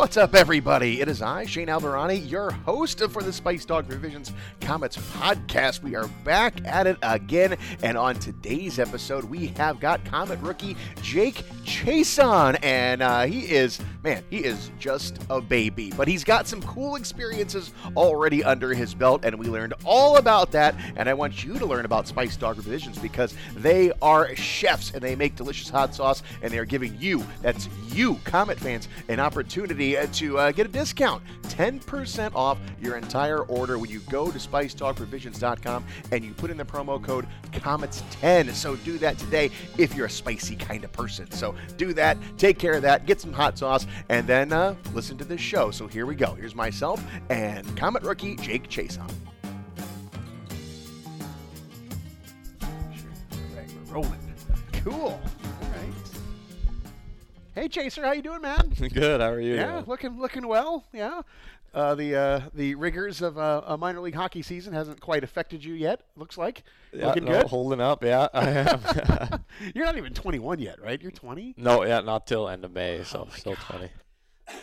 What's up, everybody? It is I, Shane Albahrani, your host for the Spice Dog Provisions Komets podcast. We are back at it again, and on today's episode, we have got Komet rookie Jake Chiasson, and uh, he is, man, he is just a baby, but he's got some cool experiences already under his belt, and we learned all about that. And I want you to learn about Spice Dog Provisions because they are chefs and they make delicious hot sauce, and they are giving you, that's you, Komet fans, an opportunity to uh, get a discount 10% off your entire order when you go to spicedogprovisions.com and you put in the promo code KOMETS10. So do that today if you're a spicy kind of person. So do that, take care of that, get some hot sauce, and then uh, listen to this show. So here we go. Here's myself and Komet rookie Jake Chiasson. Rolling. Cool. Hey Chaser, how you doing, man? Good. How are you? Yeah, looking looking well. Yeah. Uh, the uh, the rigors of uh, a minor league hockey season hasn't quite affected you yet. Looks like Yeah, looking no, good. Holding up. Yeah, I am. You're not even 21 yet, right? You're 20. no, yeah, not till end of May, so Oh still God.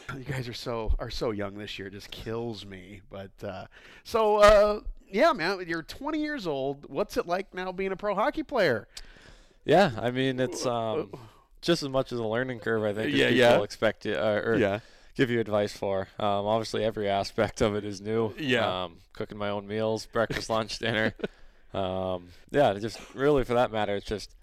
20. You guys are so are so young this year. It just kills me. But uh, so uh, yeah, man, you're 20 years old. What's it like now being a pro hockey player? Yeah, I mean it's um just as much as a learning curve. I think. Yeah, people yeah. Expect you uh, or give you advice for. Um, obviously, every aspect of it is new. Yeah. Um, cooking my own meals, breakfast, lunch, dinner. Um, yeah, just really for that matter, it's just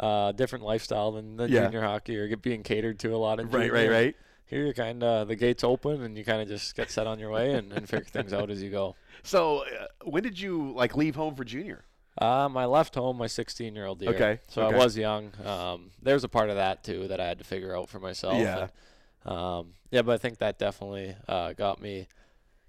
uh, different lifestyle than the Yeah. junior hockey or being catered to a lot of Right, right, right. Here, you're kind of the gates open and you kind of just get set on your way and, and figure things out as you go. So uh, when did you like leave home for junior? Um, I left home my 16 year old year. Okay, So okay. I was young. Um, there's a part of that too that I had to figure out for myself. Yeah. And, um, yeah, but I think that definitely uh, got me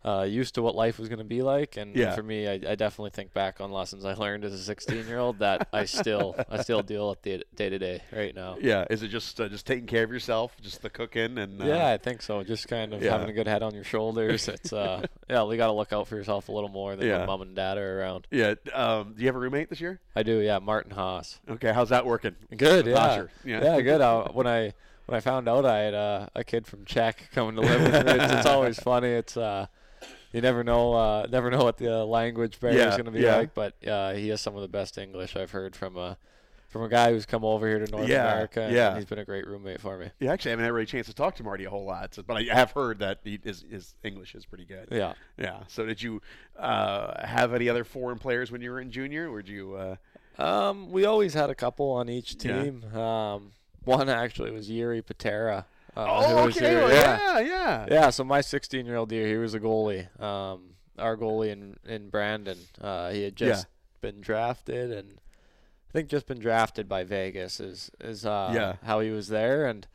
uh, used to what life was going to be like. And, and for me, I, I definitely think back on lessons I learned as a 16 year old that I still I still deal with the day to day right now. Yeah. Is it just uh, just taking care of yourself, just the cooking and uh, Yeah, I think so. Just kind of Yeah. having a good head on your shoulders. It's uh, yeah, you got to look out for yourself a little more than Yeah. when mom and dad are around. Yeah. Um, do you have a roommate this year? I do, yeah. Martin Haas. Okay. How's that working? Good, yeah. Yeah. yeah, good. Uh, when I when I found out I had uh, a kid from Czech coming to live with me, it's, it's always funny. It's uh, you never know, uh, never know what the language barrier Yeah, is going to be yeah. like. But uh, he has some of the best English I've heard from a from a guy who's come over here to North Yeah, America. And yeah. he's been a great roommate for me. Yeah, actually, I haven't had really a chance to talk to Marty a whole lot, so, but I have heard that he, his, his English is pretty good. Yeah. Yeah. So, did you uh, have any other foreign players when you were in junior, or did you? Uh, Um, we always had a couple on each Yeah. team. Um, one actually was Yuri Patera. Uh, oh, okay. here- yeah. yeah, yeah. Yeah, so my 16 year old year, he was a goalie. Um, our goalie in in Brandon, uh, he had Yeah. just been drafted, and I think just been drafted by Vegas is is uh, Yeah. how he was there, and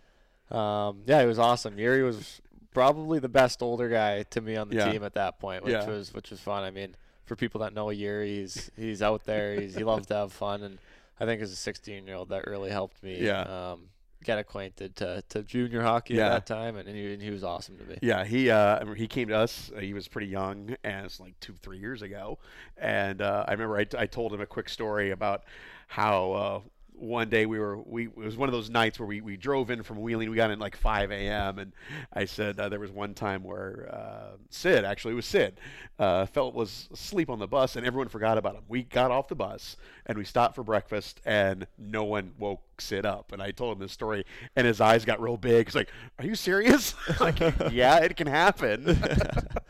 um, yeah, he was awesome. Yuri was probably the best older guy to me on the Yeah. team at that point, which Yeah. was which was fun. I mean, for people that know Yuri, he's he's out there, he's he loves to have fun, and I think as a 16 year old, that really helped me. Yeah. Um, get acquainted to, to junior hockey Yeah. at that time, and, and, he, and he was awesome to me. Yeah, he uh, he came to us. Uh, he was pretty young, and it's like two, three years ago. And uh, I remember I, I told him a quick story about how uh, one day we were we it was one of those nights where we, we drove in from Wheeling. We got in like 5 a.m. and I said uh, there was one time where uh, Sid actually it was Sid uh, felt was asleep on the bus and everyone forgot about him. We got off the bus and we stopped for breakfast and no one woke Sid up. And I told him this story and his eyes got real big. He's like, "Are you serious?" like, yeah, it can happen.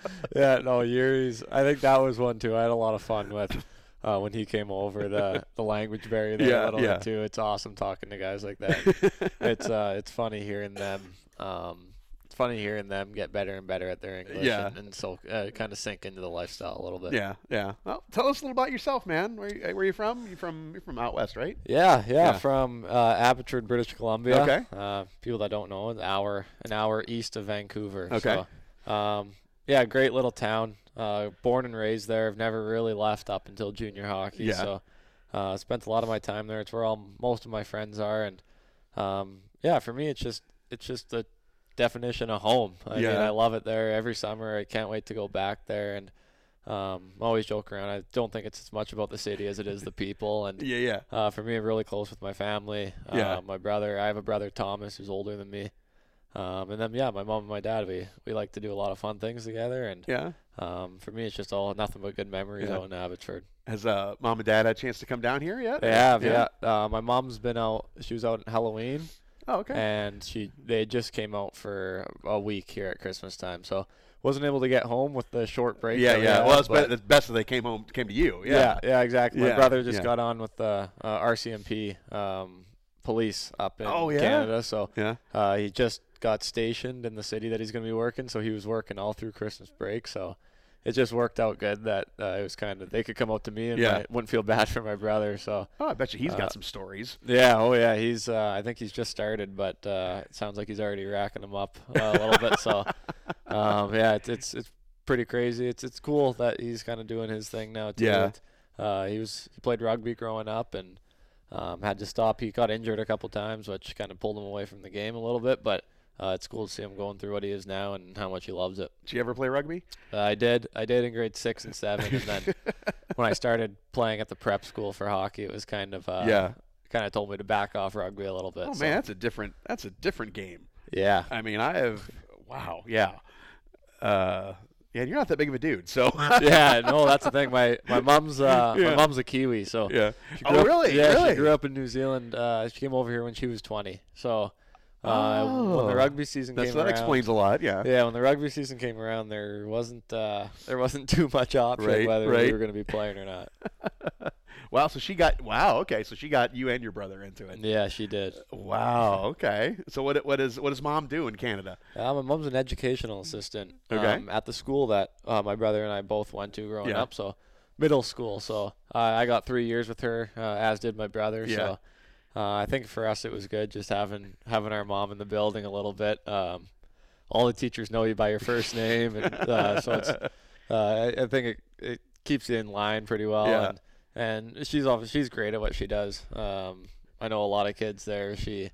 yeah, no, Yuri's. I think that was one too. I had a lot of fun with uh, when he came over. The the language barrier there Yeah, a little yeah. bit too. It's awesome talking to guys like that. it's uh, it's funny hearing them. Um, it's funny hearing them get better and better at their English. Yeah. and, and so uh, kind of sink into the lifestyle a little bit. yeah, yeah. Well, tell us a little about yourself, man. Where you, where you from? You from you're from out west, right? Yeah, yeah, Yeah. from uh, Abbotsford, British Columbia. Okay. Uh, people that don't know, an hour, an hour east of Vancouver. Okay. So, um, yeah, great little town. Uh, born and raised there. I've never really left up until junior hockey. Yeah. So, uh, spent a lot of my time there. It's where all most of my friends are, and um, yeah, for me, it's just it's just the definition of home. I mean, Yeah. I love it there every summer. I can't wait to go back there and. Um, I always joke around. I don't think it's as much about the city as it is the people, and Yeah, yeah. uh, for me, I'm really close with my family. Yeah. Uh, my brother, I have a brother Thomas who's older than me. Um, and then yeah, my mom and my dad we we like to do a lot of fun things together, and Yeah. um, for me it's just all nothing but good memories Yeah. out in Abbotsford. Has uh, mom and dad had a chance to come down here yet? They have, yeah. Uh, my mom's been out. She was out in Halloween, Oh, okay. and she they just came out for a week here at Christmas time. So wasn't able to get home with the short break. yeah, yeah. had, Well, it's, be- best that they came home, came to you. yeah, Yeah. yeah, exactly. Yeah, My brother just yeah. got on with the uh, RCMP um, police up in Oh, yeah? Canada. So Yeah. uh, he just got stationed in the city that he's going to be working. So he was working all through Christmas break. So it just worked out good that uh, it was kind of they could come out to me and Yeah. I wouldn't feel bad for my brother. So Oh, I bet you he's Uh, got some stories. yeah, oh yeah, he's uh, I think he's just started, but uh, it sounds like he's already racking them up uh, a little bit. So um, yeah, it's, it's it's pretty crazy. It's it's cool that he's kind of doing his thing now too. Yeah. Uh, he was he played rugby growing up and um, had to stop. He got injured a couple times, which kind of pulled him away from the game a little bit. But uh, it's cool to see him going through what he is now and how much he loves it. Did you ever play rugby? Uh, I did. I did in grade six and seven, and then when I started playing at the prep school for hockey, it was kind of uh, Yeah. kind of told me to back off rugby a little bit. Oh so- man, that's a different. That's a different game. Yeah. I mean, I have. Wow. Yeah. Uh, yeah, you're not that big of a dude, so. yeah, no, that's the thing. My my mom's uh, Yeah. my mom's a Kiwi, so yeah. Oh, grew up- really? Yeah, Really? she grew up in New Zealand. Uh, she came over here when she was 20. So uh, when Oh. the rugby season That's, came that around, explains a lot. Yeah. Yeah, when the rugby season came around, there wasn't uh, there wasn't too much option Right, whether right. we were going to be playing or not. Wow. So she got. Wow. Okay. So she got you and your brother into it. Yeah, she did. Wow. Okay. So what what is what does mom do in Canada? Uh, my mom's an educational assistant Okay. um, at the school that uh, my brother and I both went to growing Yeah. up. So middle school. So uh, I got three years with her, uh, as did my brother. Yeah. So uh, I think for us it was good just having having our mom in the building a little bit. Um, all the teachers know you by your first name, and uh, so it's. Uh, I, I think it, it keeps you in line pretty well. Yeah. And, and she's off, she's great at what she does. Um, I know a lot of kids there. She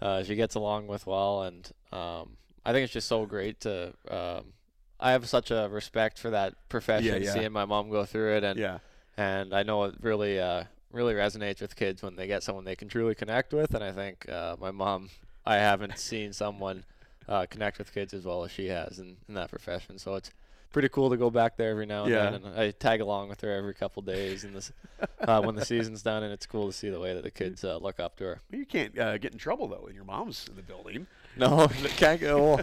uh, she gets along with well, and um, I think it's just so great to. Um, I have such a respect for that profession, Yeah, yeah. seeing my mom go through it, and yeah. and I know it really uh, really resonates with kids when they get someone they can truly connect with, and I think uh, my mom, I haven't seen someone uh, connect with kids as well as she has in, in that profession, so it's pretty cool to go back there every now and Yeah. then, and I tag along with her every couple days, and this uh, when the season's done, and it's cool to see the way that the kids uh, look up to her. You can't uh, get in trouble though when your mom's in the building. No, can't get well,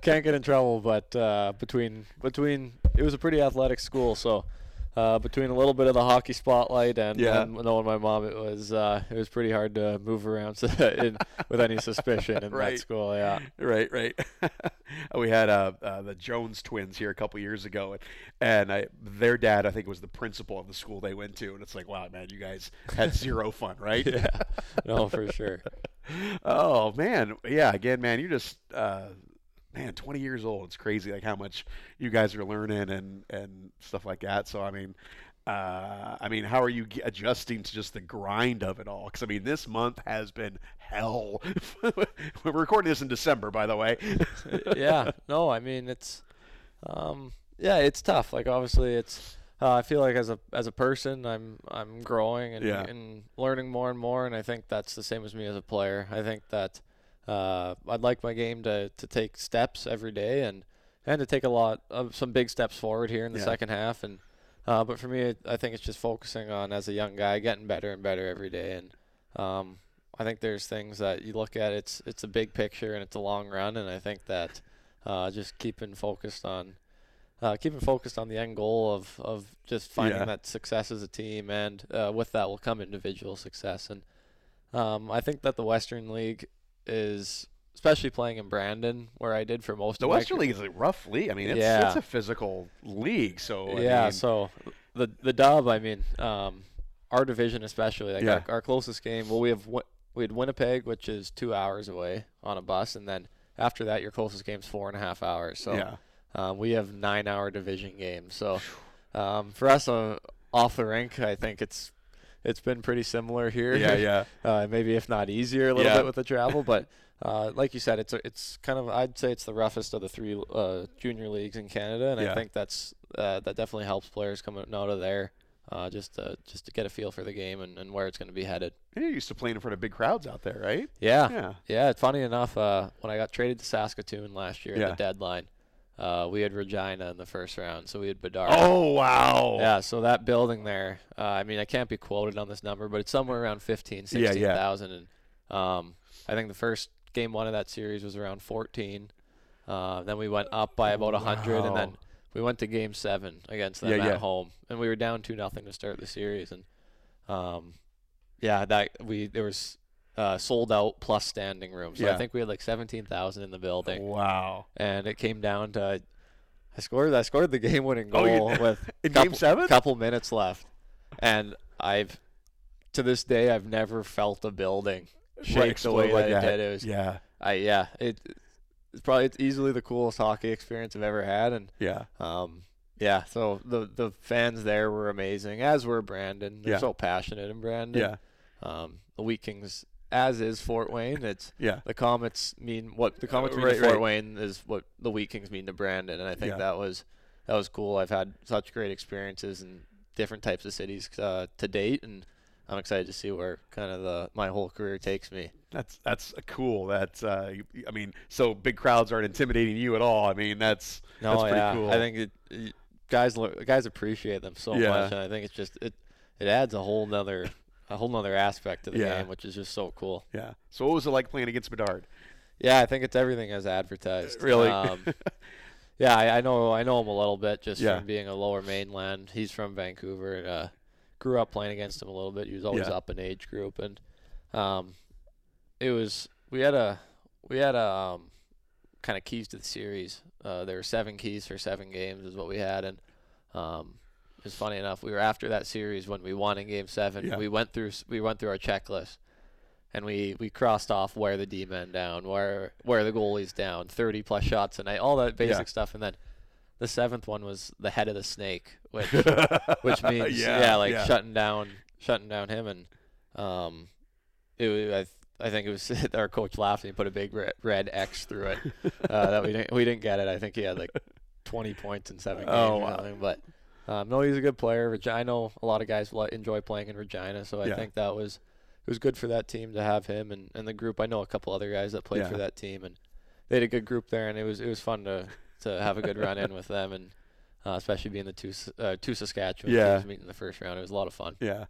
can't get in trouble. But uh, between between it was a pretty athletic school, so uh, between a little bit of the hockey spotlight and, Yeah. and knowing my mom, it was uh, it was pretty hard to move around so in, with any suspicion in Right. that school. Yeah, Right, right. we had uh, uh, the Jones twins here a couple years ago, and, and I, their dad, I think, was the principal of the school they went to, and it's like, wow, man, you guys had zero fun, right? yeah, no, for sure. oh man, yeah. Again, man, you're just uh, man, 20 years old. It's crazy, like how much you guys are learning and and stuff like that. So I mean. Uh, I mean, how are you adjusting to just the grind of it all? Because I mean, this month has been hell. We're recording this in December, by the way. yeah, no, I mean it's, um, yeah, it's tough. Like obviously, it's. Uh, I feel like as a as a person, I'm I'm growing and, Yeah. and learning more and more, and I think that's the same as me as a player. I think that uh, I'd like my game to, to take steps every day and and to take a lot of some big steps forward here in the Yeah. second half. And uh, but for me, I think it's just focusing on as a young guy getting better and better every day. And um, I think there's things that you look at. It's it's a big picture and it's a long run, and I think that uh, just keeping focused on uh, keeping focused on the end goal of, of just finding Yeah. that success as a team, and uh, with that will come individual success. And um, I think that the Western League is, especially playing in Brandon, where I did for most The of my Western ca- League is a rough league. I mean, it's, Yeah. it's a physical league. So I yeah, mean, so the the dub, I mean, um, our division especially, like Yeah. our, our closest game. Well, we have we had Winnipeg, which is two hours away on a bus, and then after that, your closest game's four and a half hours. So yeah, um, we have nine hour division games. So um, for us uh, off the rink, I think it's it's been pretty similar here. yeah, yeah. uh, maybe if not easier a little Yeah. bit with the travel, but uh, like you said, it's a, it's kind of I'd say it's the roughest of the three uh, junior leagues in Canada, and Yeah. I think that's uh, that definitely helps players coming out of there uh, just to, just to get a feel for the game and, and where it's going to be headed. And you're used to playing in front of big crowds out there, right? Yeah, Yeah. yeah. Funny enough. Uh, when I got traded to Saskatoon last year at the deadline, uh, we had Regina in the first round, so we had Bedard. Oh wow. Yeah, so that building there, uh, I mean, I can't be quoted on this number, but it's somewhere around 15, Yeah, yeah. 16,000. And um, I think the first game one of that series was around 14. Uh, then we went up by about 100, and then we went to game seven against them Yeah, at yeah. home, and we were down 2 nothing to start the series. And um, yeah, that we there was uh, sold out plus standing room. So Yeah. I think we had like 17,000 in the building Wow. and it came down to I scored I scored the game winning Oh, you goal with In couple, game seven? couple minutes left, and I've to this day I've never felt a building shake the way like that, that. it did. It was Yeah. I yeah it it's probably it's easily the coolest hockey experience I've ever had, and Yeah. um yeah so the the fans there were amazing as were Brandon. They're Yeah. so passionate in Brandon. Yeah. Um, the Wheat Kings as is Fort Wayne. It's Yeah. the Komets mean what the Komets mean right, to Fort right. Wayne is what the Wheat Kings mean to Brandon, and I think Yeah. that was that was cool. I've had such great experiences in different types of cities uh, to date, and I'm excited to see where kind of the my whole career takes me. That's that's cool. That's uh, I mean, so big crowds aren't intimidating you at all. I mean, that's No, that's pretty cool. I think it, it- guys guys appreciate them so Yeah. much, and I think it's just it it adds a whole nother a whole nother aspect to the Yeah. game, which is just so cool. yeah. So what was it like playing against Bedard? Yeah, I think it's everything as advertised. Really? Um, yeah, I, I know I know him a little bit just Yeah. from being a lower mainland. He's from Vancouver. And, uh, grew up playing against him a little bit. He was always Yeah. up in age group, and um, it was we had a we had a um, kind of keys to the series. Uh, there were seven keys for seven games is what we had, and um, it was funny enough. We were after that series when we won in Game Seven. Yeah. We went through we went through our checklist and we, we crossed off where the D men down, where where the goalie's down, thirty plus shots a night, all that basic Yeah. stuff, and then the seventh one was the head of the snake, which which means yeah, yeah, like shutting down shutting down him, and um, it was, I th- I think it was our coach laughed and he put a big red, red X through it uh, that we didn't we didn't get it. I think he had like twenty points in seven games Oh, or wow. but. Um, no, he's a good player. Regina, I know a lot of guys enjoy playing in Regina, so I Yeah. think that was it was good for that team to have him and, and the group. I know a couple other guys that played Yeah. for that team, and they had a good group there, and it was it was fun to, to have a good run in with them, and uh, especially being the two uh, two Saskatchewan Yeah. teams meeting in the first round. It was a lot of fun. yeah.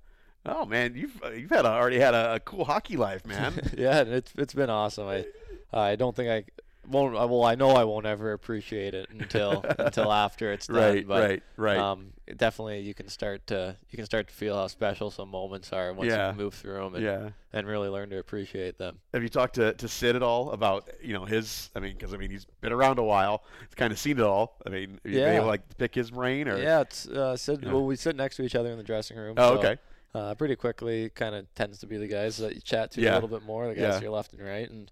Oh man, you've uh, you've had a, already had a, a cool hockey life, man. yeah, it's it's been awesome. I I don't think I won't. I- Well, I know I won't ever appreciate it until until after it's done. right, but, right, right. Um, definitely, you can start to you can start to feel how special some moments are once Yeah. you move through them and, yeah. and really learn to appreciate them. Have you talked to, to Sid at all about you know his? I mean, because I mean he's been around a while. He's kind of seen it all. I mean, have you been Yeah. able like pick his brain or? Yeah, it's uh, sit, Yeah. well, we sit next to each other in the dressing room. Oh, so, okay. Uh, pretty quickly, kind of tends to be the guys that you chat to Yeah. a little bit more, the guys Yeah. to your left and right, and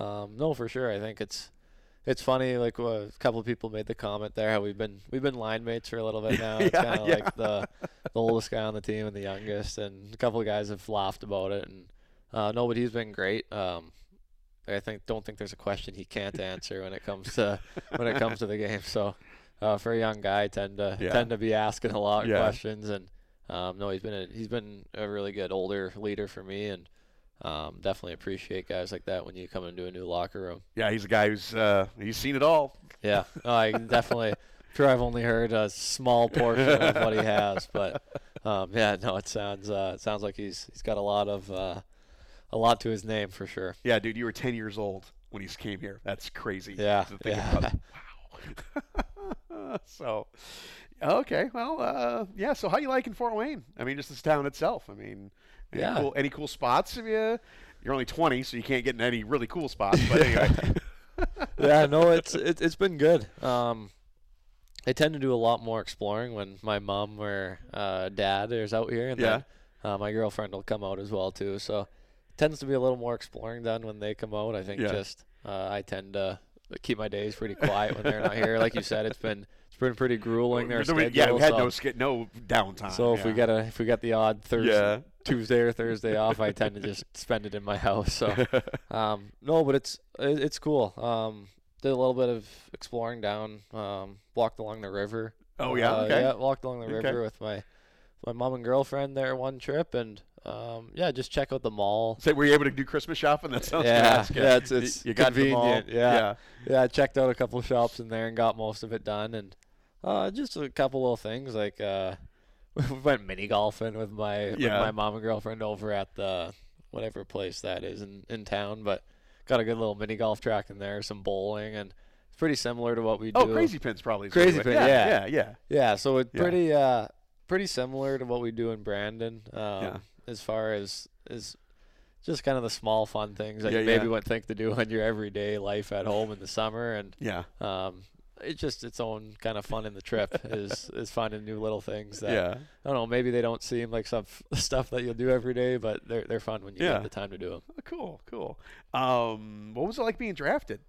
um, no, for sure, I think it's it's funny. Like uh, a couple of people made the comment there how we've been we've been line mates for a little bit now. It's Yeah, kind of yeah. like the the oldest guy on the team and the youngest, and a couple of guys have laughed about it, and uh, no, but he's been great. Um, I think don't think there's a question he can't answer when it comes to when it comes to the game. So uh, for a young guy, I tend to Yeah. tend to be asking a lot of questions, and um, no, he's been a, he's been a really good older leader for me, and um, definitely appreciate guys like that when you come into a new locker room. Yeah, he's a guy who's uh, he's seen it all. Yeah, no, I definitely. Sure, I've only heard a small portion of what he has, but um, yeah, no, it sounds uh, it sounds like he's he's got a lot of uh, a lot to his name for sure. Yeah, dude, you were 10 years old when he came here. That's crazy. Yeah, to think yeah. about. Wow. so, okay, well, uh, yeah. So, how you liking Fort Wayne? I mean, just this town itself. I mean, any Yeah. cool, any cool spots? You? You're only 20, so you can't get in any really cool spots. But anyway, yeah, no, it's it, it's been good. Um, I tend to do a lot more exploring when my mom or uh, dad is out here, and then uh, my girlfriend will come out as well too. So it tends to be a little more exploring done when they come out. I think Yeah. just uh, I tend to keep my days pretty quiet when they're not here. Like you said, it's been it's been pretty grueling. Their No, schedule, yeah, we had so, no sk- no downtime. so if we yeah. get a if we get the odd Thursday, Yeah. Tuesday or Thursday off, I tend to just spend it in my house. So um, no, but it's it, it's cool. Um, did a little bit of exploring down. Um, walked along the river. Oh, yeah? Uh, Okay. Yeah, walked along the Okay. river with my my mom and girlfriend there one trip, and um, yeah, just check out the mall. So were you able to do Christmas shopping? That sounds Yeah, yeah, it's- it's you, you got the mall. convenient, yeah. yeah. Yeah, I checked out a couple of shops in there and got most of it done, and uh, just a couple little things like uh, we went mini golfing with my with my mom and girlfriend over at the whatever place that is in in town, but got a good little mini golf track in there, some bowling, and it's pretty similar to what we do. Oh, Crazy Pinz probably. Crazy you Pin, went- yeah. yeah, yeah. Yeah, so it's Yeah. pretty uh pretty similar to what we do in Brandon. Um, Yeah. as far as as just kind of the small fun things that Yeah, you maybe yeah. wouldn't think to do in your everyday life at home in the summer and Yeah. um it's just its own kind of fun in the trip is is finding new little things that Yeah. I don't know maybe they don't seem like some stuff that you'll do every day but they're they're fun when you Yeah. get the time to do them. Oh, cool, cool. Um, what was it like being drafted?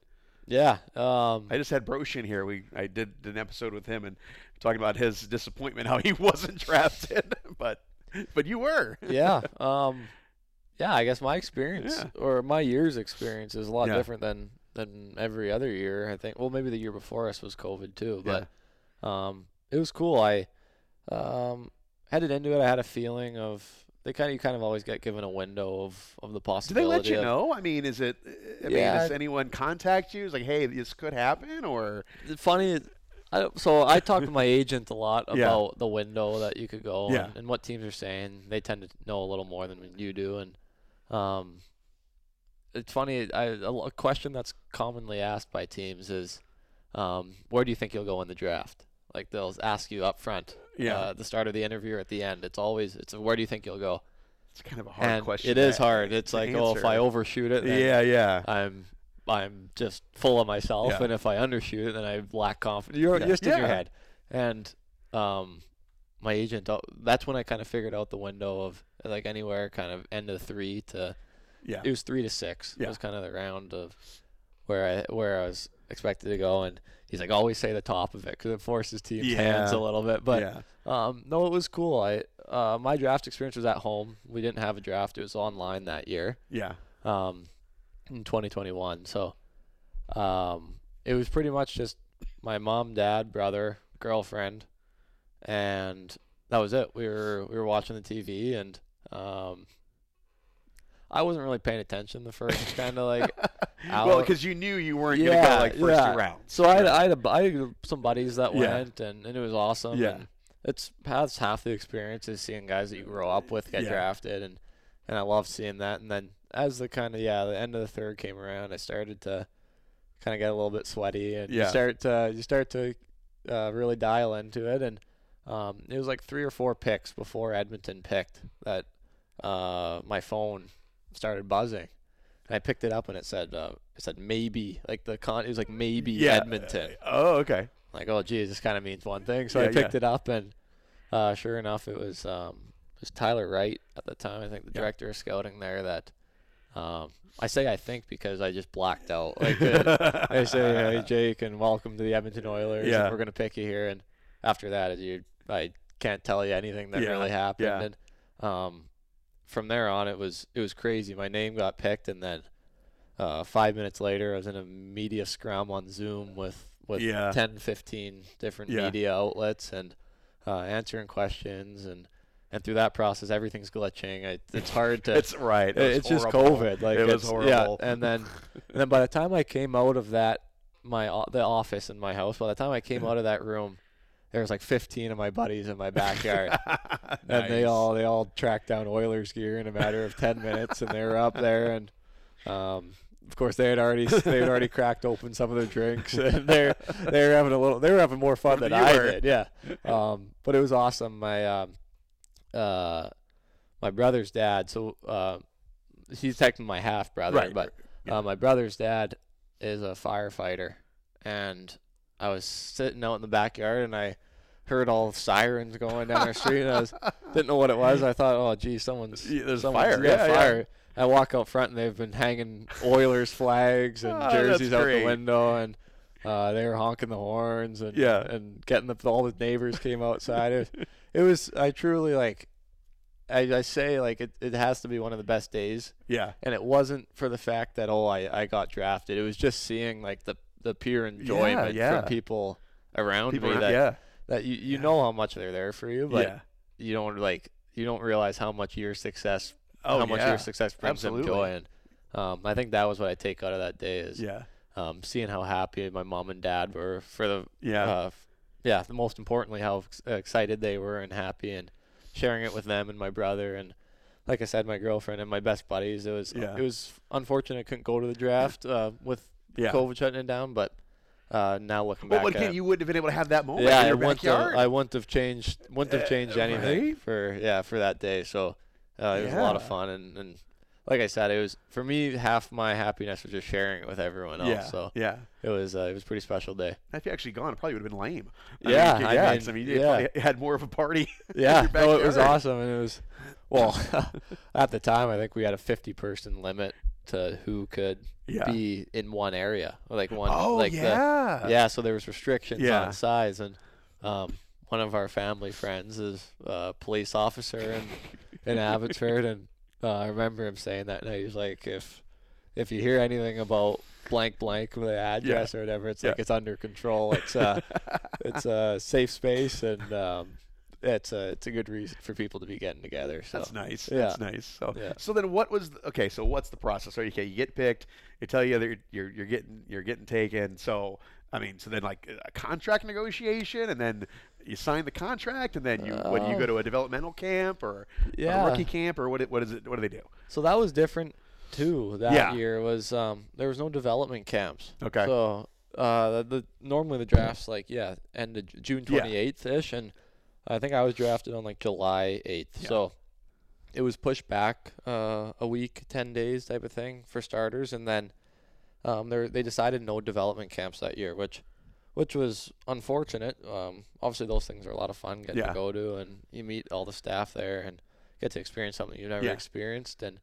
Yeah. Um I just had Brosh in here. We I did an episode with him and talking about his disappointment how he wasn't drafted, but but you were. yeah. Um, yeah. I guess my experience Yeah. or my year's experience is a lot Yeah. different than than every other year. I think. Well, maybe the year before us was COVID too, but um, it was cool. I um headed into it. I had a feeling of they kind of you kind of always get given a window of of the possibility. Did they let you of- know? I mean, is it? I mean, Yeah. does anyone contact you? It's like, hey, this could happen, or It's funny. I, so I talked to my agent a lot Yeah. about the window that you could go Yeah. and, and what teams are saying. They tend to know a little more than you do, and um, it's funny. I, a question that's commonly asked by teams is, um, "Where do you think you'll go in the draft?" Like they'll ask you up front, Yeah. uh, at the start of the interview or at the end. It's always it's a, where do you think you'll go? it's kind of a hard and question. it is hard. It's like, oh, if I overshoot it, then yeah, yeah, I'm I'm just full of myself, Yeah. and if I undershoot it, then I lack confidence. You're Yeah. just in your head, and um, my agent. uh, That's when I kind of figured out the window of like anywhere kind of end of three to yeah, it was three to six. Yeah. It was kind of the round of where I where I was expected to go, and he's like always say the top of it because it forces teams' hands Yeah. a little bit, but. yeah. Um, no, it was cool. I uh, my draft experience was at home. We didn't have a draft; it was online that year yeah. um, in 2021. So um, it was pretty much just my mom, dad, brother, girlfriend, and that was it. We were we were watching the TV, and um, I wasn't really paying attention the first kind of like well, because you knew you weren't going to go like first yeah. two rounds. So I had, I had, a, I had some buddies that Yeah. went, and, and it was awesome. Yeah. And it's that's half the experience is seeing guys that you grow up with get Yeah. drafted, and and I love seeing that. And then as the kind of yeah, the end of the third came around, I started to kind of get a little bit sweaty, and Yeah. you start to you start to uh, really dial into it. And um, it was like three or four picks before Edmonton picked that uh, my phone started buzzing. And I picked it up and it said uh, it said maybe like the con it was like maybe yeah. Edmonton. Oh, okay. Like oh geez, this kind of means one thing. So Yeah, I picked yeah. it up and uh, sure enough it was um, it was Tyler Wright at the time. I think the director of scouting there that um, I say I think because I just blacked out. Like uh, I say hey Jake and welcome to the Edmonton Oilers. Yeah. we're gonna pick you here. And after that, you I can't tell you anything that really happened. And um, from there on, it was it was crazy. My name got picked, and then uh, five minutes later, I was in a media scrum on Zoom with with Yeah. 10, 15 different Yeah. media outlets and uh, answering questions and. And through that process, everything's glitching. It's hard to. It's right. It it's just. COVID. Like it was horrible. Yeah, and then and then by the time I came out of that my the office in my house, by the time I came out of that room, there was like 15 of my buddies in my backyard, and they all they all tracked down Oilers gear in a matter of 10 minutes, and they were up there, and um, of course they had already they had already cracked open some of their drinks, and they're they were having a little they were having more fun than than you I were. did. Yeah, um, but it was awesome. My um, uh, my brother's dad, so uh, he's technically my half brother, Right, but yeah. uh, my brother's dad is a firefighter, and I was sitting out in the backyard and I heard all the sirens going down our street. And I was didn't know what it was. I thought, oh, gee, someone's Yeah, there's someone's fire. got Yeah, yeah. fire. I walk out front and they've been hanging Oilers flags and Oh, jerseys out the window and. Uh, they were honking the horns and Yeah. and getting the all the neighbors came outside. It was, it was I truly like I, I say like it, it has to be one of the best days yeah. and it wasn't for the fact that oh I, I got drafted. It was just seeing like the the pure enjoyment yeah. from people around People me around- that yeah. That you, you Yeah. know how much they're there for you, but yeah. you don't like you don't realize how much your success Oh, how much your success brings Absolutely. them joy and um, I think that was what I take out of that day is Yeah. um, seeing how happy my mom and dad were for the Yeah. uh, yeah the most importantly how ex- excited they were and happy and sharing it with them and my brother and like I said my girlfriend and my best buddies it was Yeah. it was unfortunate I couldn't go to the draft uh, with yeah. COVID shutting it down but uh, now looking well, back but again, you wouldn't have been able to have that moment yeah, in your I wouldn't, backyard. have, I wouldn't have changed wouldn't have changed Uh, anything right? for yeah for that day. So uh, it was a lot of fun and, and like I said, it was for me half my happiness was just sharing it with everyone else. yeah. So yeah. it was uh, it was a pretty special day. If you actually gone, it probably would have been lame. Yeah, I mean, I yeah. I mean, you yeah. had more of a party. Yeah, no, it was awesome and it was well at the time I think we had a 50 person limit to who could Yeah. be in one area like one oh like the yeah. yeah, so there was restrictions Yeah. on size, and um, one of our family friends is a police officer in, in Abbotsford, and uh, I remember him saying that night, he's like, if if you hear anything about blank blank with the address or whatever, it's like it's under control. It's uh, it's a safe space, and um, it's a it's a good reason for people to be getting together. So That's nice. yeah. That's nice. So, Yeah. so then what was the, okay? So what's the process? So okay, you get picked. They tell you that you're, you're you're getting you're getting taken. So I mean, so then like a contract negotiation, and then you sign the contract, and then you what do you go Uh, to a developmental camp or yeah. a rookie camp or what? What is it? What do they do? So that was different too. That Yeah. year was um, there was no development camps. Okay. So uh, the, the normally the drafts like yeah end of June twenty eighth ish, and I think I was drafted on like July eighth. Yeah. So it was pushed back uh, a week, ten days type of thing for starters, and then um, they they decided no development camps that year, which which was unfortunate. Um, obviously those things are a lot of fun, get Yeah. to go to, and you meet all the staff there and get to experience something you've never Yeah. experienced. And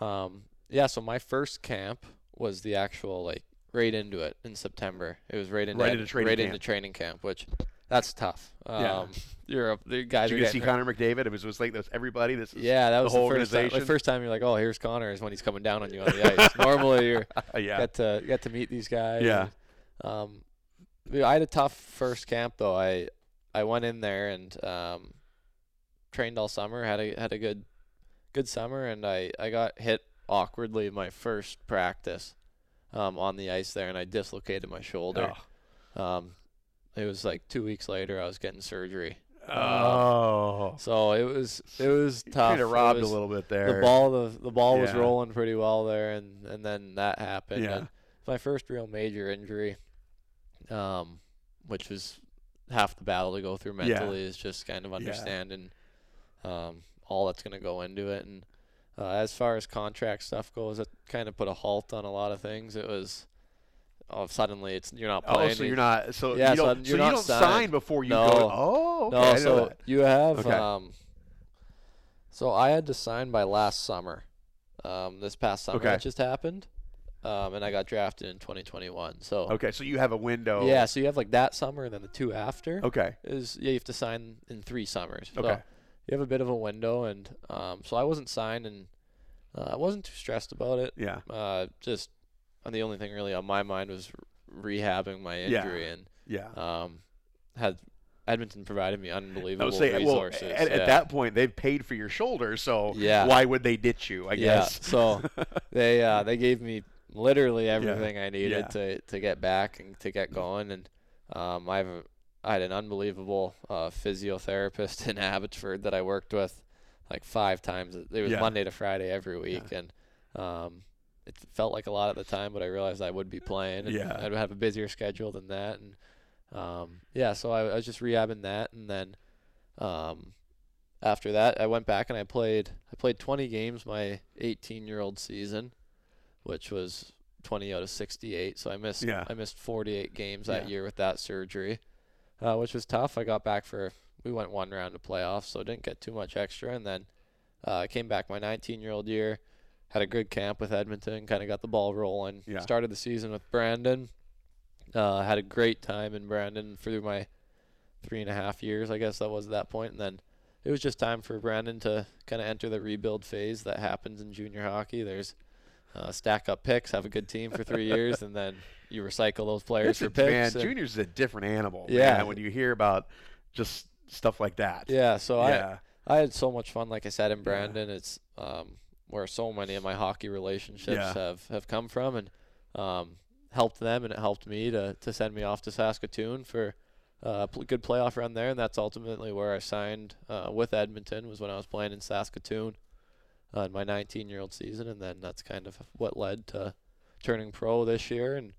um, yeah, so my first camp was the actual like right into it in September. It was right into Right into training right camp. into training camp, which that's tough. Um, Yeah. you're a, the guys Did you see getting Connor McDavid? It was, like this everybody. This is yeah, that was whole the first time. Like first time you're like, oh, here's Connor is when he's coming down on you on the ice. Normally you're yeah. get to get to meet these guys. Yeah. and, um, I had a tough first camp though. I I went in there and um, trained all summer. had a had a good good summer, and I I got hit awkwardly my first practice um, on the ice there, and I dislocated my shoulder. Um, it was like two weeks later. I was getting surgery. Oh. So it was it was tough. Kind of robbed a little bit there. the ball the the ball was rolling pretty well there and and then that happened Yeah. and my first real major injury um which was half the battle to go through Yeah. mentally is just kind of Yeah. understanding um all that's going to go into it and uh, as far as contract stuff goes it kind of put a halt on a lot of things it was oh suddenly it's you're not playing. Oh, so you're not. So Yeah, you so don't. you're so you don't signed. sign before you No. go. Oh, okay. No, so that. you have Okay. um so I had to sign by last summer. Um this past summer Okay. that just happened. Um and I got drafted in 2021. So Okay, so you have a window. yeah, so you have like that summer and then the two after Okay. is yeah, you have to sign in 3 summers. So Okay. you have a bit of a window and um so I wasn't signed and uh, I wasn't too stressed about it. Yeah. Uh just and the only thing really on my mind was rehabbing my Yeah. injury and Yeah. um had Edmonton provided me I unbelievable would say, well, resources. at, yeah. at that point, they've paid for your shoulder, so Yeah. why would they ditch you? I Yeah, guess. so they uh, they gave me literally everything I needed Yeah. to to get back and to get going, and um, I've I had an unbelievable uh, physiotherapist in Abbotsford that I worked with like five times. It was Yeah. Monday to Friday every week, and um, it felt like a lot at the time, but I realized I would be playing. And Yeah. I'd have a busier schedule than that, and um, yeah, so I, I was just rehabbing that, and then um, after that, I went back and I played. I played 20 games my 18 year old season, which was 20 out of 68. So I missed. Yeah. I missed 48 games that Yeah. year with that surgery, uh, which was tough. I got back for. We went one round of playoffs, so didn't get too much extra, and then uh, I came back my 19 year old year. Had a good camp with Edmonton. Kind of got the ball rolling. Yeah. Started the season with Brandon. Uh, had a great time in Brandon through my three and a half years, I guess that was at that point. and then it was just time for Brandon to kind of enter the rebuild phase that happens in junior hockey. There's uh, stack up picks, have a good team for three years, and then you recycle those players for a, picks. man, juniors is a different animal. Yeah. man, when you hear about just stuff like that. Yeah, so yeah, I I had so much fun. Like I said in Brandon, it's um, where so many of my hockey relationships Yeah. have, have come from, and um, helped them, and it helped me to to send me off to Saskatoon for uh, a pl- good playoff run there, and that's ultimately where I signed uh, with Edmonton. Was when I was playing in Saskatoon uh, in my 19 year old season, and then that's kind of what led to turning pro this year, and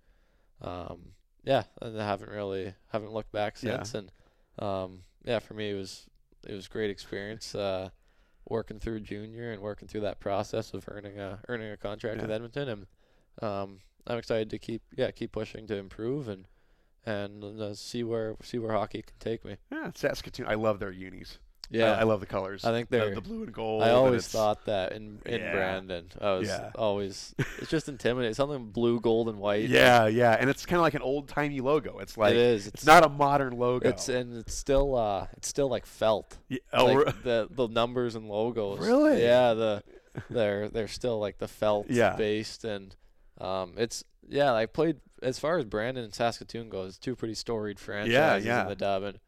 um, yeah, and I haven't really haven't looked back Yeah. since, and um, yeah, for me it was it was great experience uh, working through junior and working through that process of earning a earning a contract with Edmonton, and um, I'm excited to keep yeah keep pushing to improve and and uh, see where see where hockey can take me. yeah. Saskatoon. I love their unis. Yeah, I, I love the colors. I think they're- the blue and gold. I always thought that in in Yeah. Brandon, I was Yeah. always it's just intimidating. Something blue, gold, and white. Yeah, yeah, and it's kind of like an old timey logo. It's like it is. it's not a modern logo. It's and it's still uh it's still like felt. Yeah, oh, like the the numbers and logos. Really? Yeah, the they're they're still like the felt Yeah. based and um it's yeah, I played as far as Brandon and Saskatoon goes, two pretty storied franchises yeah. in the dub and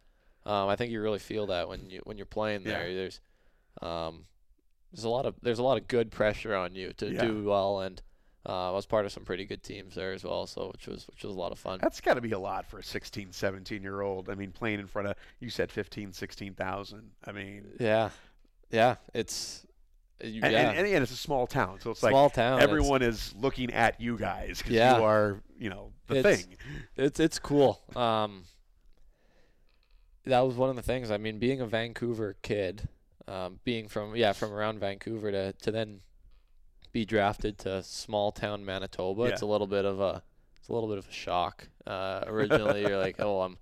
um I think you really feel that when you when you're playing there. Yeah. There's um there's a lot of there's a lot of good pressure on you to Yeah. do well and uh, I was part of some pretty good teams there as well, so which was which was a lot of fun. That's got to be a lot for a 16, 17 year old. I mean, playing in front of you said 15, 16,000. I mean, Yeah, yeah, it's you, and, yeah. and, and, it's a small town, so it's like small town. it's- everyone is looking at you guys because Yeah. you are, you know, the It's- thing. It's it's cool. Um, that was one of the things. I mean, being a Vancouver kid, um, being from yeah from around Vancouver to to then be drafted to small town Manitoba, it's a little bit of a it's a little bit of a shock. Uh, originally, you're like, oh, I'm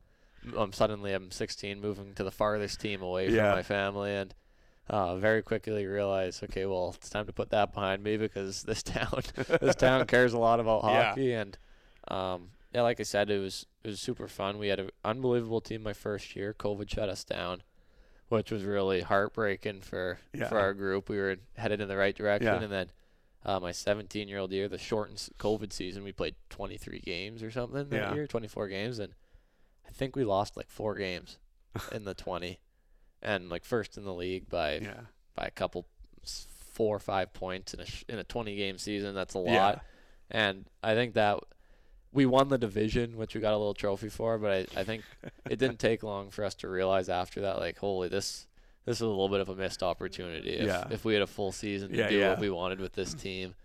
I'm suddenly I'm 16, moving to the farthest team away from my family, and uh, very quickly realize, okay, well, it's time to put that behind me because this town this town cares a lot about Yeah. hockey and um, yeah, like I said, it was it was super fun. We had an unbelievable team my first year. COVID shut us down, which was really heartbreaking for Yeah. for our group. We were headed in the right direction, Yeah. and then uh, my 17 year old year, the shortened COVID season, we played 23 games or something that Yeah. year, 24 games, and I think we lost like four games in the 20, and like first in the league by by a couple four or five points in a sh- in a 20 game season. That's a lot. And I think that we won the division, which we got a little trophy for, but I, I think it didn't take long for us to realize after that, like, holy, this this is a little bit of a missed opportunity. If, Yeah. if we had a full season to Yeah, do yeah. what we wanted with this team.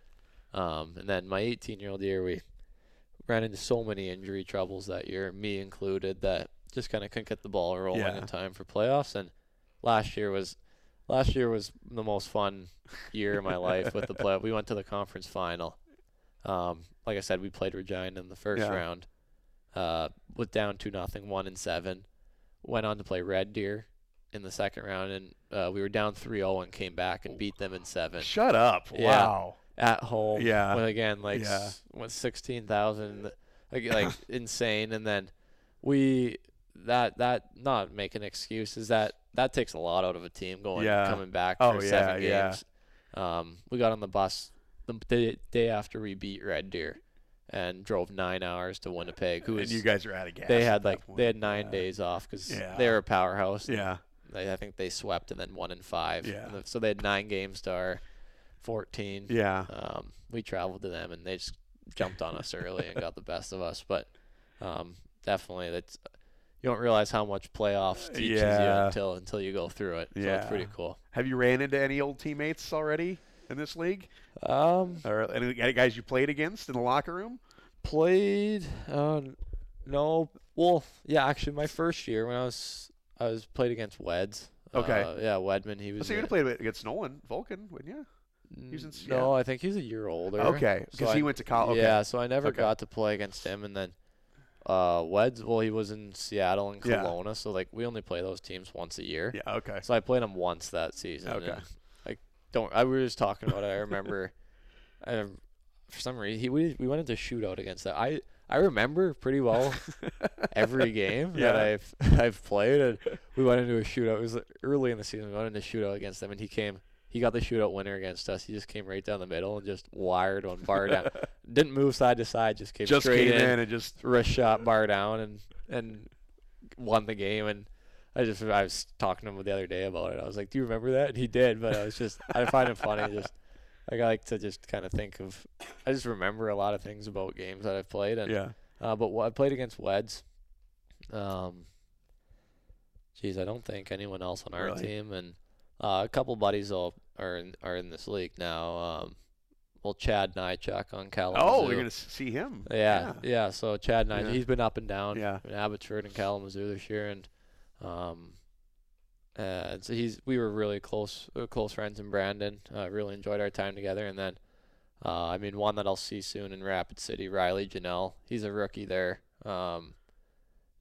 Um, and then my 18 year old year, we ran into so many injury troubles that year, me included, that just kind of couldn't get the ball rolling in time for playoffs. And last year was last year was the most fun year of my life with the play. We went to the conference final. Um, like I said, we played Regina in the first Yeah. round. Uh, with down two nothing, one and seven. Went on to play Red Deer in the second round, and uh, we were down 3-0 and came back and beat them in seven Shut up! Yeah. Wow. at home. Yeah. With again like Yeah. s- with sixteen thousand, like like insane, and then we that that not making excuses that that takes a lot out of a team going Yeah. coming back Oh, for yeah, seven yeah. games. Um, we got on the bus the day, day after we beat Red Deer, and drove nine hours to Winnipeg. Who and you guys are out of gas. they had like they had nine Yeah. days off because Yeah. they were a powerhouse. Yeah. They, I think they swept and then one in five. Yeah. So they had nine games to our fourteen. Yeah. Um, we traveled to them and they just jumped on us early and got the best of us. But um, definitely, that's you don't realize how much playoffs teaches you until until you go through it. So Yeah. it's pretty cool. Have you ran into any old teammates already in this league, Um, or any, any guys you played against in the locker room? played. Uh, no. Well, yeah. Actually, my first year when I was I was played against Weds. Okay. Uh, yeah, Wedman. He was. so you would have played against Nolan Volcan, wouldn't you? was in N- No, I think he's a year older. Okay, So because I- he went to college. Okay. Yeah, so I never Okay. got to play against him, and then uh, Weds. Well, he was in Seattle and Yeah. Kelowna, so like we only play those teams once a year. Yeah. Okay. So I played him once that season. Okay. Don't. I was just talking about it. I remember. I, for some reason, he we we went into shootout against that. I I remember pretty well every game that I've I've played, and we went into a shootout. It was early in the season. We went into a shootout against them, and he came. He got the shootout winner against us. He just came right down the middle and just wired one bar down. Didn't move side to side. Just came just straight came in, in and just wrist shot bar down, and and won the game. And I just I was talking to him the other day about it. I was like, "Do you remember that?" And he did, but I was just I find it funny. Just like I like to just kind of think of. I just remember a lot of things about games that I've played, and Yeah. uh, but wh- I played against Weds. Um, geez, I don't think anyone else on our Really? team, and uh, a couple buddies all are in, are in this league now. Um, well, Chad Nychuk on Kalamazoo. Oh, you're gonna see him. Yeah, yeah. So Chad Nychuk, Yeah. he's been up and down Yeah. in Abbotsford and Kalamazoo this year, and um, uh, so he's we were really close uh, close friends in Brandon. Uh, really enjoyed our time together, and then uh, I mean one that I'll see soon in Rapid City, Riley Janelle. He's a rookie there, um,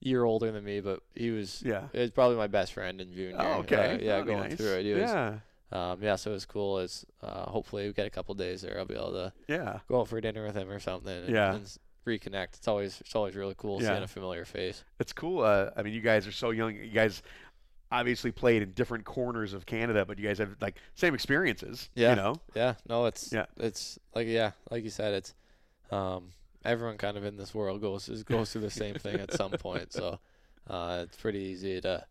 year older than me, but he was Yeah. he's probably my best friend in junior. Oh, okay. Yeah, That'd going nice. through it. He was, Yeah. um, yeah. So it was cool. Is uh, hopefully we get a couple days there. I'll be able to Yeah. go out for dinner with him or something. And, Yeah. and reconnect. It's always it's always really cool Yeah. seeing a familiar face. It's cool. Uh, I mean, you guys are so young. You guys obviously played in different corners of Canada, but you guys have like same experiences. Yeah. You know. Yeah, no, it's Yeah. it's like yeah, like you said, it's um, everyone kind of in this world goes goes through the same thing at some point. So uh, it's pretty easy to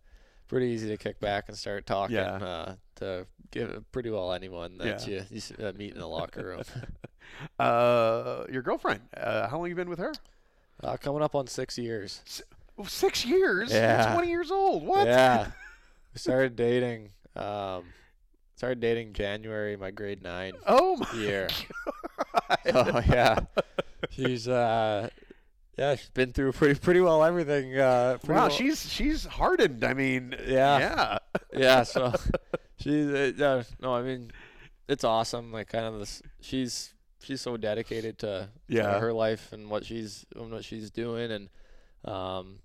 pretty easy to kick back and start talking Yeah. uh, to give pretty well anyone that you, you uh, meet in the locker room. Uh, your girlfriend. Uh, how long have you been with her? uh, coming up on six years. Six years. You're Twenty years old. What? Yeah, we started dating. Um, started dating January my grade nine Oh my. year. God. Oh yeah, she's uh, yeah, she's been through pretty pretty well everything. Uh, pretty Wow, well- she's she's hardened. I mean, Yeah. yeah, yeah. So she's uh, yeah, no, I mean, it's awesome. Like kind of this, she's she's so dedicated to, Yeah. her life and what she's and what she's doing, and um,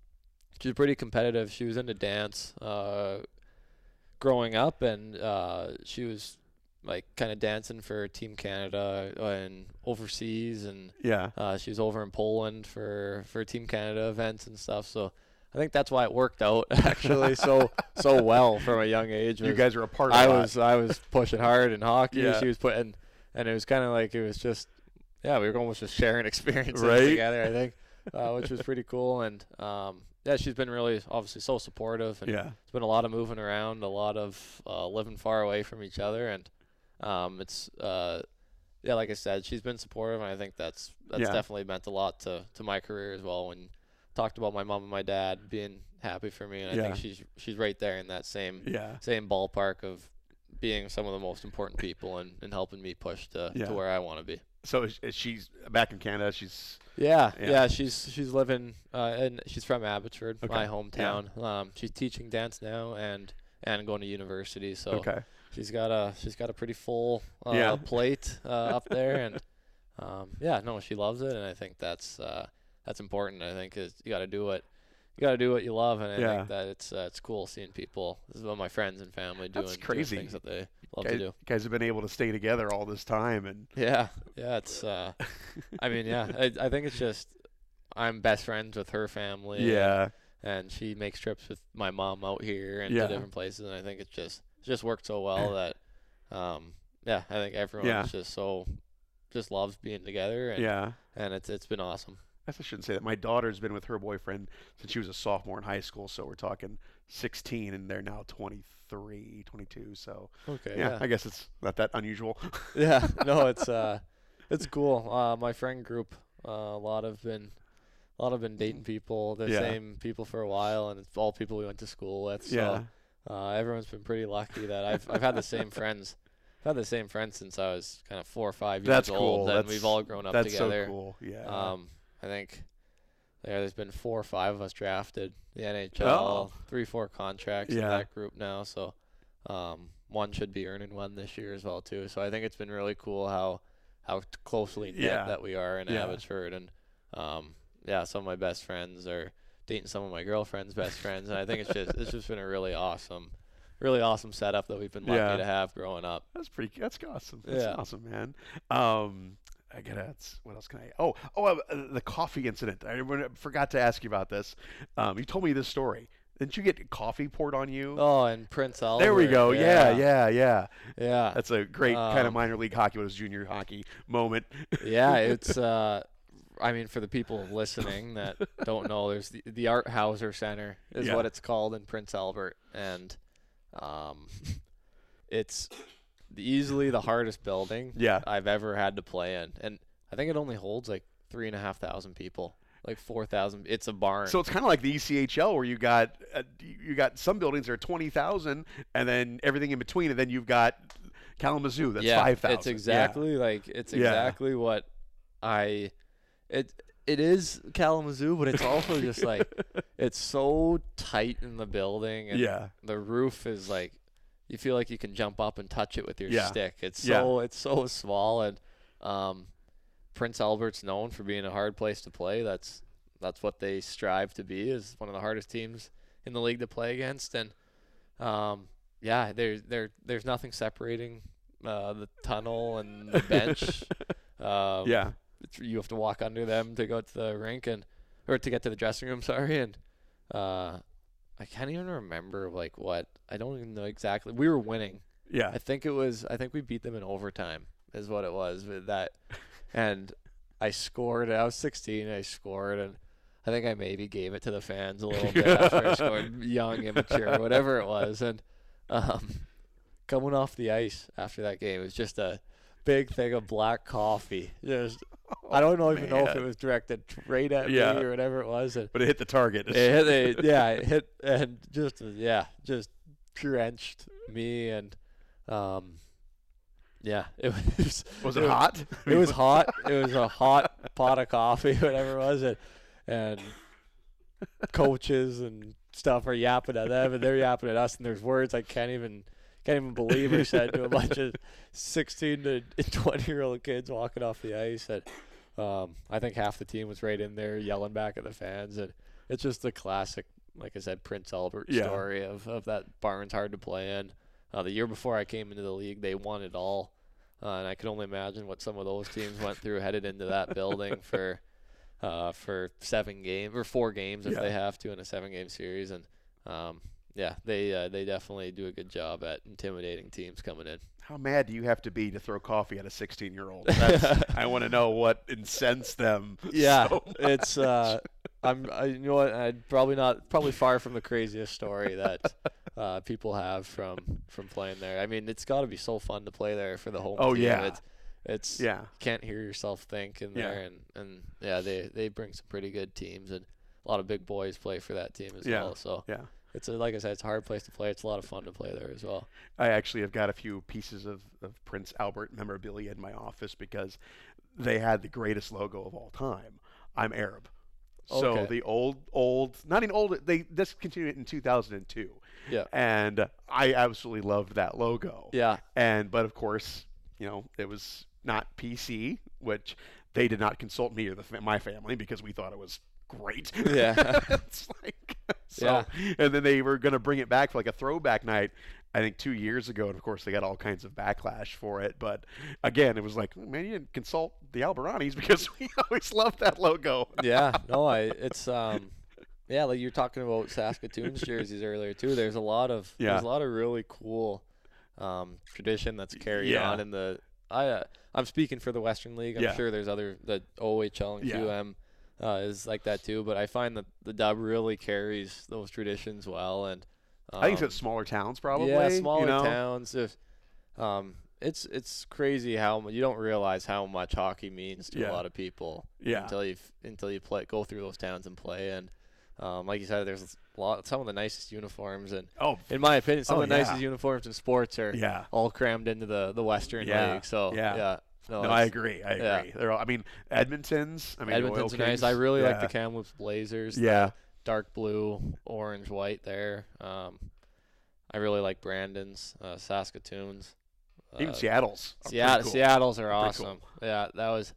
she's pretty competitive. She was into dance, uh, growing up, and uh, she was like kind of dancing for Team Canada and overseas and yeah, uh, she was over in Poland for, for Team Canada events and stuff. So I think that's why it worked out actually so so well from a young age. you guys were a part of I that. was I was pushing hard in hockey. Yeah. She was putting, and it was kind of like it was just yeah we were almost just sharing experiences Right. together. I think, uh, which was pretty cool. And um, yeah, she's been really obviously so supportive. And yeah, it's been a lot of moving around, a lot of uh, living far away from each other, and um, it's uh, yeah, like I said, she's been supportive, and I think that's that's Yeah. definitely meant a lot to, to my career as well. When talked about my mom and my dad being happy for me, and I Yeah. think she's she's right there in that same yeah. same ballpark of being some of the most important people and, and helping me push to, Yeah. to where I want to be. So is, is she's back in Canada. She's Yeah, Yeah. yeah, She's she's living uh, and she's from Abbotsford, Okay. my hometown. Um, she's teaching dance now and and going to university. So okay. She's got a she's got a pretty full uh, Yeah. plate uh, up there, and um, yeah, no, she loves it, and I think that's uh, that's important. I think is you got to do what you got to do what you love, and I Yeah. think that it's uh, it's cool seeing people. This is what my friends and family doing. That's doing crazy. things that they love guys, to do. guys have been able to stay together all this time, and Yeah, yeah, it's. Uh, I mean, yeah, I, I think it's just I'm best friends with her family. and- yeah, and she makes trips with my mom out here and Yeah. to different places, and I think it's just it's just worked so well that, um, yeah, I think everyone Yeah. just so just loves being together, and yeah. and it's it's been awesome. I guess I shouldn't say that. My daughter's been with her boyfriend since she was a sophomore in high school, so we're talking 16, and they're now 23, 22. So Okay, yeah, yeah, I guess it's not that unusual. yeah. No, it's uh, it's cool. Uh, my friend group, uh, a lot have been. A lot have been dating people, the Yeah. same people for a while, and it's all people we went to school with. So yeah, Uh, everyone's been pretty lucky that I've I've had the same friends. I've had the same friends since I was kind of four or five years That's old, cool. and That's- we've all grown up that's together. so cool. Yeah, Um, I think yeah, there's been four or five of us drafted the NHL, Oh. three, four contracts in that group now. So um, one should be earning one this year as well too. So I think it's been really cool how how closely knit Yeah. that we are in Yeah. Abbotsford, and um, yeah, some of my best friends are dating some of my girlfriend's best friends, and I think it's just it's just been a really awesome, really awesome setup that we've been lucky Yeah. to have growing up. that's pretty. That's awesome. That's Yeah. awesome, man. Um, I gotta. What else can I? Oh, oh, uh, the coffee incident. I forgot to ask you about this. Um, you told me this story. Didn't you get coffee poured on you? Oh, and Prince Albert. there we go. Yeah, yeah, yeah. yeah. That's a great kind of Um, minor league hockey, but it was junior hockey moment. yeah, it's uh, I mean, for the people listening that don't know, there's the, the Art Hauser Center is Yeah. what it's called in Prince Albert, and um, it's easily the hardest building Yeah. I've ever had to play in, and I think it only holds like three and a half thousand people, like four thousand. It's a barn. So it's kind of like the ECHL where you got uh, you got some buildings that are twenty thousand, and then everything in between, and then you've got Kalamazoo that's yeah, five thousand. it's exactly like it's Yeah. exactly what I it it is Kalamazoo, but it's also just like it's so tight in the building and Yeah. the roof is like you feel like you can jump up and touch it with your Yeah. stick. It's Yeah. so it's so small and um, Prince Albert's known for being a hard place to play. That's that's what they strive to be is one of the hardest teams in the league to play against and um, yeah, there's there there's nothing separating uh, the tunnel and the bench. um, Yeah. You have to walk under them to go to the rink and or to get to the dressing room. Sorry, and uh, I can't even remember like what I don't even know exactly. We were winning. Yeah. I think it was. I think we beat them in overtime. Is what it was with that, and I scored. I was 16. I scored, and I think I maybe gave it to the fans a little bit after I scored. Young, immature, whatever it was, and um, coming off the ice after that game was just a big thing of black coffee. Just I don't know even know if it was directed right at Yeah. me or whatever it was. And But it hit the target. it hit, it, yeah, it hit and just yeah, just drenched me and um, yeah, it was. was it hot? It was hot. It was a hot pot of coffee, whatever it was, and, and coaches and stuff are yapping at them, and they're yapping at us, and there's words I can't even can't even believe are said to a bunch of 16 to 20 year old kids walking off the ice, That um, I think half the team was right in there yelling back at the fans, and it's just the classic, like I said, Prince Albert Yeah. story of of that barn's hard to play in. Uh, the year before I came into the league, they won it all. Uh, and I can only imagine what some of those teams went through headed into that building for uh, for seven games or four games if Yeah. they have to in a seven game series. And um, yeah, they uh, they definitely do a good job at intimidating teams coming in. How mad do you have to be to throw coffee at a 16 year old? I want to know what incensed them. Yeah, so it's uh, I'm I, you know what I'd probably not probably far from the craziest story that uh, people have from from playing there. I mean, it's got to be so fun to play there for the whole. Oh, team. yeah. It's, it's yeah. you can't hear yourself think in Yeah. there and, and yeah they, they bring some pretty good teams and a lot of big boys play for that team as Yeah. well so Yeah. It's a, like i said it's a hard place to play it's a lot of fun to play there as well I actually have got a few pieces of, of Prince Albert memorabilia in my office because they had the greatest logo of all time. I'm Arab. So Okay. the old, old, not even old, they discontinued it in 2002. Yeah. And I absolutely loved that logo. yeah And, but of course, you know, it was not PC, which they did not consult me or the, my family because we thought it was great. Yeah. it's like, so, and then they were going to bring it back for like a throwback night, I think two years ago. And of course, they got all kinds of backlash for it. But again, it was like, man, you didn't consult the Albahranis because we always loved that logo. yeah no i it's um yeah like you're talking about saskatoon's jerseys earlier too there's a lot of Yeah. there's a lot of really cool um tradition that's carried Yeah. on in the i uh, i'm speaking for the western league i'm Yeah. sure there's other the ohl and Yeah. qm uh, is like that too but i find that the dub really carries those traditions well and I think um, it's smaller towns, probably. yeah, smaller you know? towns. If, um, it's it's crazy how you don't realize how much hockey means to Yeah. a lot of people Yeah. until you until you play go through those towns and play. And um, like you said, there's lot some of the nicest uniforms, and Oh, in my opinion, some Oh, of the yeah. nicest uniforms in sports are yeah. all crammed into the the Western Yeah, League. So yeah. Yeah, no, No, I agree. I yeah. agree. They're all, I mean, Edmonton's. I mean, Edmonton's nice. I really like the yeah. Kamloops Blazers. Yeah. dark blue, orange, white there. Um, I really like Brandon's, uh, Saskatoon's. Even uh, Seattle's. are Seattle, cool. Seattle's are They're cool. awesome. Yeah, that was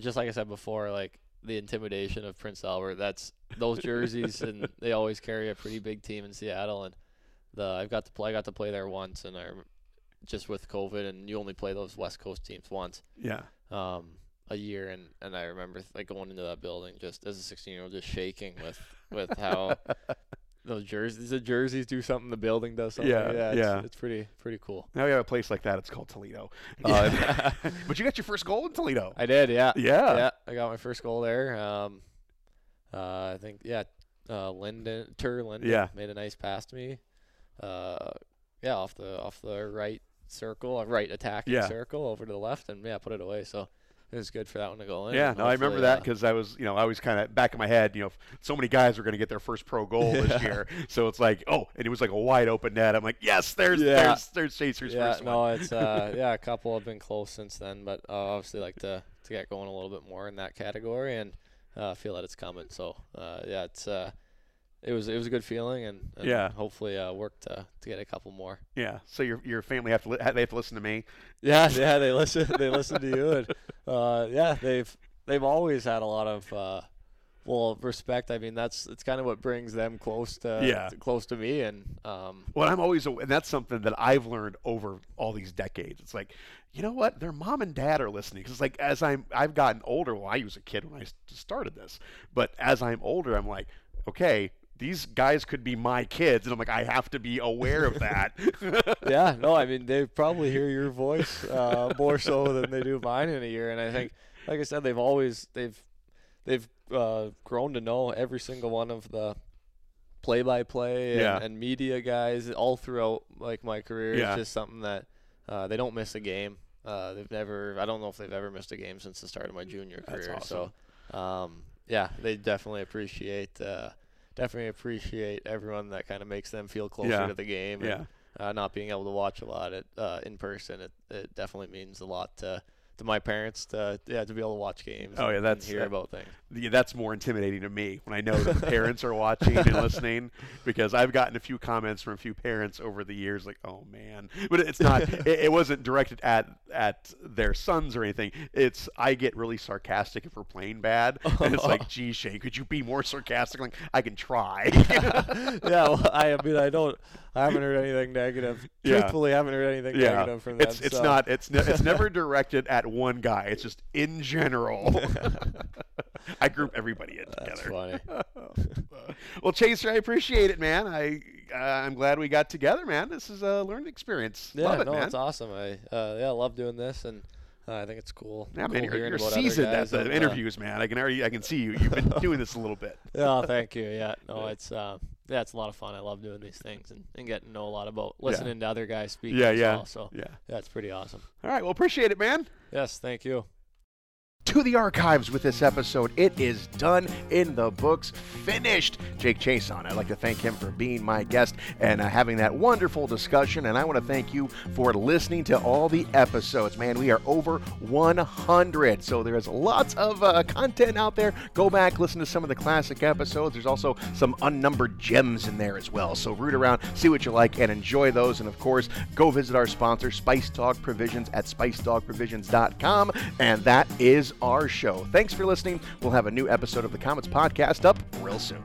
just like I said before, like the intimidation of Prince Albert. That's those jerseys, and they always carry a pretty big team in Seattle. And the I've got to play, I got to play there once, and I just with COVID, and you only play those West Coast teams once Yeah. um, a year, and, and I remember like going into that building just as a 16 year old, just shaking with with how those jerseys. The jerseys do something. The building does something. Yeah, yeah, it's, yeah. It's pretty pretty cool. Now we have a place like that. It's called Toledo. Uh, but you got your first goal in Toledo. I did. Yeah. Yeah. Yeah. I got my first goal there. Um, uh, I think yeah. Uh, Linden, Tur Linden Yeah. made a nice pass to me. Uh, yeah, off the off the right circle, uh, right attacking Yeah. circle over to the left, and yeah, put it away. So it was good for that one to go in. Yeah, no, I remember that uh, because I was, you know, I was kind of back in my head, you know, so many guys were going to get their first pro goal this year, so it's like, oh, and it was like a wide open net. I'm like, yes, there's, Yeah. there's, there's Chaser's yeah, first no, one. it's uh, yeah, a couple have been close since then, but uh, obviously like to to get going a little bit more in that category, and uh, feel that it's coming. So uh, yeah, it's uh, it was it was a good feeling, and, and Yeah. hopefully uh, work to to get a couple more. Yeah, so your your family have to li- they have to listen to me. Yeah, yeah, they listen they listen to you, and uh, yeah, they've they've always had a lot of. Uh, well, respect. I mean, that's it's kind of what brings them close to Yeah. to- close to me, and um, Well, I'm always, and that's something that I've learned over all these decades. It's like, you know what? Their mom and dad are listening. Because like as I'm, I've gotten older. Well, I was a kid when I started this, but as I'm older, I'm like, okay, these guys could be my kids, and I'm like, I have to be aware of that. yeah, no, I mean they probably hear your voice uh, more so than they do mine in a year, and I think, like I said, they've always they've they've uh, grown to know every single one of the play-by-play and, Yeah. and media guys all throughout like my career. Yeah. It's just something that uh, they don't miss a game. Uh, they've never, I don't know if they've ever missed a game since the start of my junior career. awesome. So, um, yeah, they definitely appreciate. Uh, Definitely appreciate everyone that kind of makes them feel closer Yeah. to the game. Yeah. And, uh, not being able to watch a lot at, uh, in person, it, it definitely means a lot to, to my parents to yeah to be able to watch games. Oh, yeah, that's- and hear that- about things. Yeah, that's more intimidating to me when I know that the parents are watching and listening because I've gotten a few comments from a few parents over the years like, "Oh man," but it's not. it, it wasn't directed at at their sons or anything. It's I get really sarcastic if we're playing bad, and it's like, "Gee, Shane, could you be more sarcastic?" Like I can try. yeah, well, I mean, I don't, I haven't heard anything negative. Yeah. Truthfully, I haven't heard anything yeah, negative from them. it's it's so- not it's ne- it's never directed at one guy. It's just in general. I group everybody in That's together. funny. well, Chaser, I appreciate it, man. I uh, I'm glad we got together, man. This is a learning experience. Yeah, Love it, no, man. it's awesome. I uh, yeah, I love doing this, and uh, I think it's cool. Yeah, cool man, you're, you're seasoned at the and, uh, interviews, man. I can already I can see you. You've been doing this a little bit. Yeah, thank you. Yeah, no, it's uh, yeah, it's a lot of fun. I love doing these things and, and getting to know a lot about listening to other guys speak. Yeah, as yeah, Well, so yeah. yeah, it's pretty awesome. All right, well, appreciate it, man. Yes, thank you. To the archives with this episode. It is done in the books, finished. Jake Chiasson, I'd like to thank him for being my guest and uh, having that wonderful discussion. And I want to thank you for listening to all the episodes. Man, we are over 100, so there's lots of uh, content out there. Go back, listen to some of the classic episodes. There's also some unnumbered gems in there as well. So root around, see what you like, and enjoy those. And of course, go visit our sponsor, Spice Dog Provisions, at spicedogprovisions.com. And that our show. Thanks for listening. We'll have a new episode of the Komets PodKast up real soon.